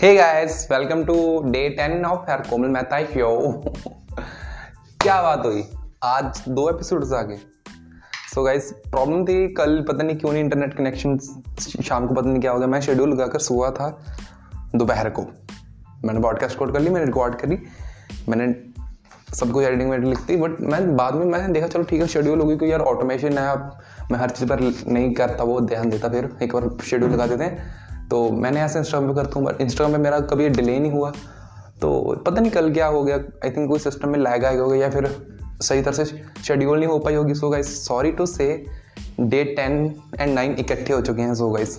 Hey guys welcome to day ten of her Komal Mehta show क्या बात हुई? आज दो एपिसोड्स आ गए सो गाइस प्रॉब्लम थी कल पता नहीं क्यों नहीं इंटरनेट कनेक्शन शाम को पता नहीं क्या हो गया। मैं शेड्यूल लगाकर सुआ था दोपहर को। मैंने ब्रॉडकास्ट कोड कर ली, मैंने रिकॉर्ड करी। मैंने सब कुछ एडिटिंग वेडिंग लिखती बट मैं बाद में मैंने देखा, चलो ठीक है शेड्यूल होगी क्योंकि यार ऑटोमेशन है, अब मैं हर चीज़ पर नहीं करता, वो ध्यान देता, फिर एक बार शेड्यूल लगा देते हैं। तो मैंने ऐसे इंस्टाग्राम पे करता हूँ बट इंस्टाग्राम पे मेरा कभी डिले नहीं हुआ। तो पता नहीं कल क्या हो गया। आई थिंक कोई सिस्टम में लैग आएगा होगा या फिर सही तरह से शेड्यूल नहीं हो पाई होगी। So guys sorry to say day ten and nine इकट्ठे हो चुके हैं। सो गाइस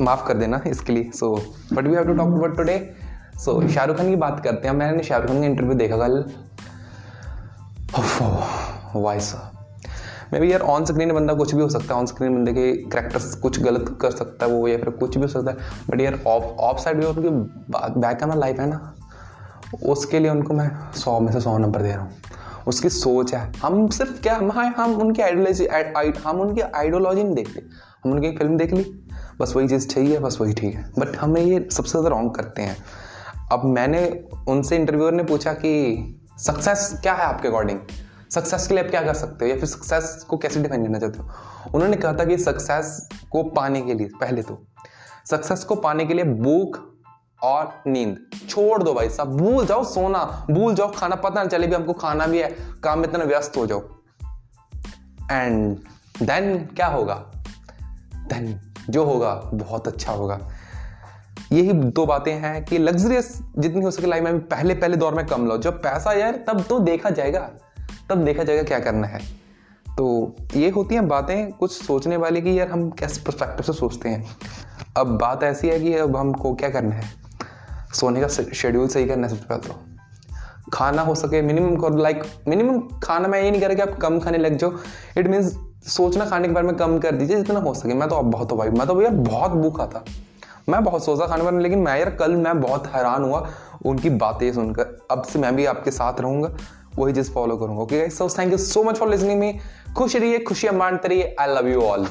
माफ़ कर देना इसके लिए। So but we have to talk about today so Shahrukh Khan की बात करते हैं। मैंने शाहरुख खान का इंटरव्यू देखा कल। वॉइस मे। भी यार ऑन स्क्रीन बंदा कुछ भी हो सकता है ऑन स्क्रीन बंदे के करेक्टर्स कुछ गलत कर सकता है वो, या फिर कुछ भी हो सकता है। बट यार ऑफ़ ऑफ़ साइड भी उनकी बैक कैमरा लाइफ है ना। उसके लिए उनको मैं सौ में से सौ नंबर दे रहा हूँ। उसकी सोच है। हम सिर्फ़ क्या, हम हाँ हम उनकी आइडियोलॉजी हम उनकी आइडियोलॉजी नहीं देखते। हम उनकी फ़िल्म देख ली। बस वही चीज़ चाहिए बस वही ठीक है। बट हमें ये सबसे ज़्यादा रॉन्ग करते हैं। अब मैंने उनसे इंटरव्यूअर ने पूछा कि सक्सेस क्या है आपके अकॉर्डिंग सक्सेस के लिए आप क्या कर सकते हो? या फिर सक्सेस को कैसे डिफाइन करना चाहते हो? उन्होंने कहा था कि सक्सेस को पाने के लिए, पहले तो। सक्सेस को पाने के लिए भूख और नींद। छोड़ दो भाई साहब, भूल जाओ सोना, भूल जाओ खाना। पता ना चले भी हमको खाना भी है, काम में इतना व्यस्त हो जाओ। एंड देन क्या होगा? देन जो होगा, बहुत अच्छा होगा। यही दो बातें हैं कि लग्जरियस जितनी हो सके लाइफ में पहले पहले दौर में कम लो। जब पैसा यार, तब तो देखा जाएगा। तब देखा जाएगा क्या करना है। तो ये होती हैं बातें कुछ सोचने वाली कि, यार हम कैसे परस्पेक्टिव से सोचते हैं। अब बात ऐसी है कि अब हमको क्या करना है। सोने का शेड्यूल सही करना है सबसे पहले तो। खाना हो सके मिनिमम को लाइक मिनिमम खाना मैं ये नहीं कह रहा कि आप कम खाने लग जाओ। इट मीन्स सोचना खाने के बारे में कम कर दीजिए जितना हो सके। मैं तो अब बहुत हो भाई, मैं तो यार बहुत भूखा था। मैं बहुत सोचा खाने पर लेकिन मैं यार कल मैं बहुत हैरान हुआ उनकी बातें सुनकर। अब से मैं भी आपके साथ रहूँगा। वही चीज़ फॉलो करूँगा okay so thank you so much for listening me खुश रहिए, खुशियाँ मानते रहिए. I love you all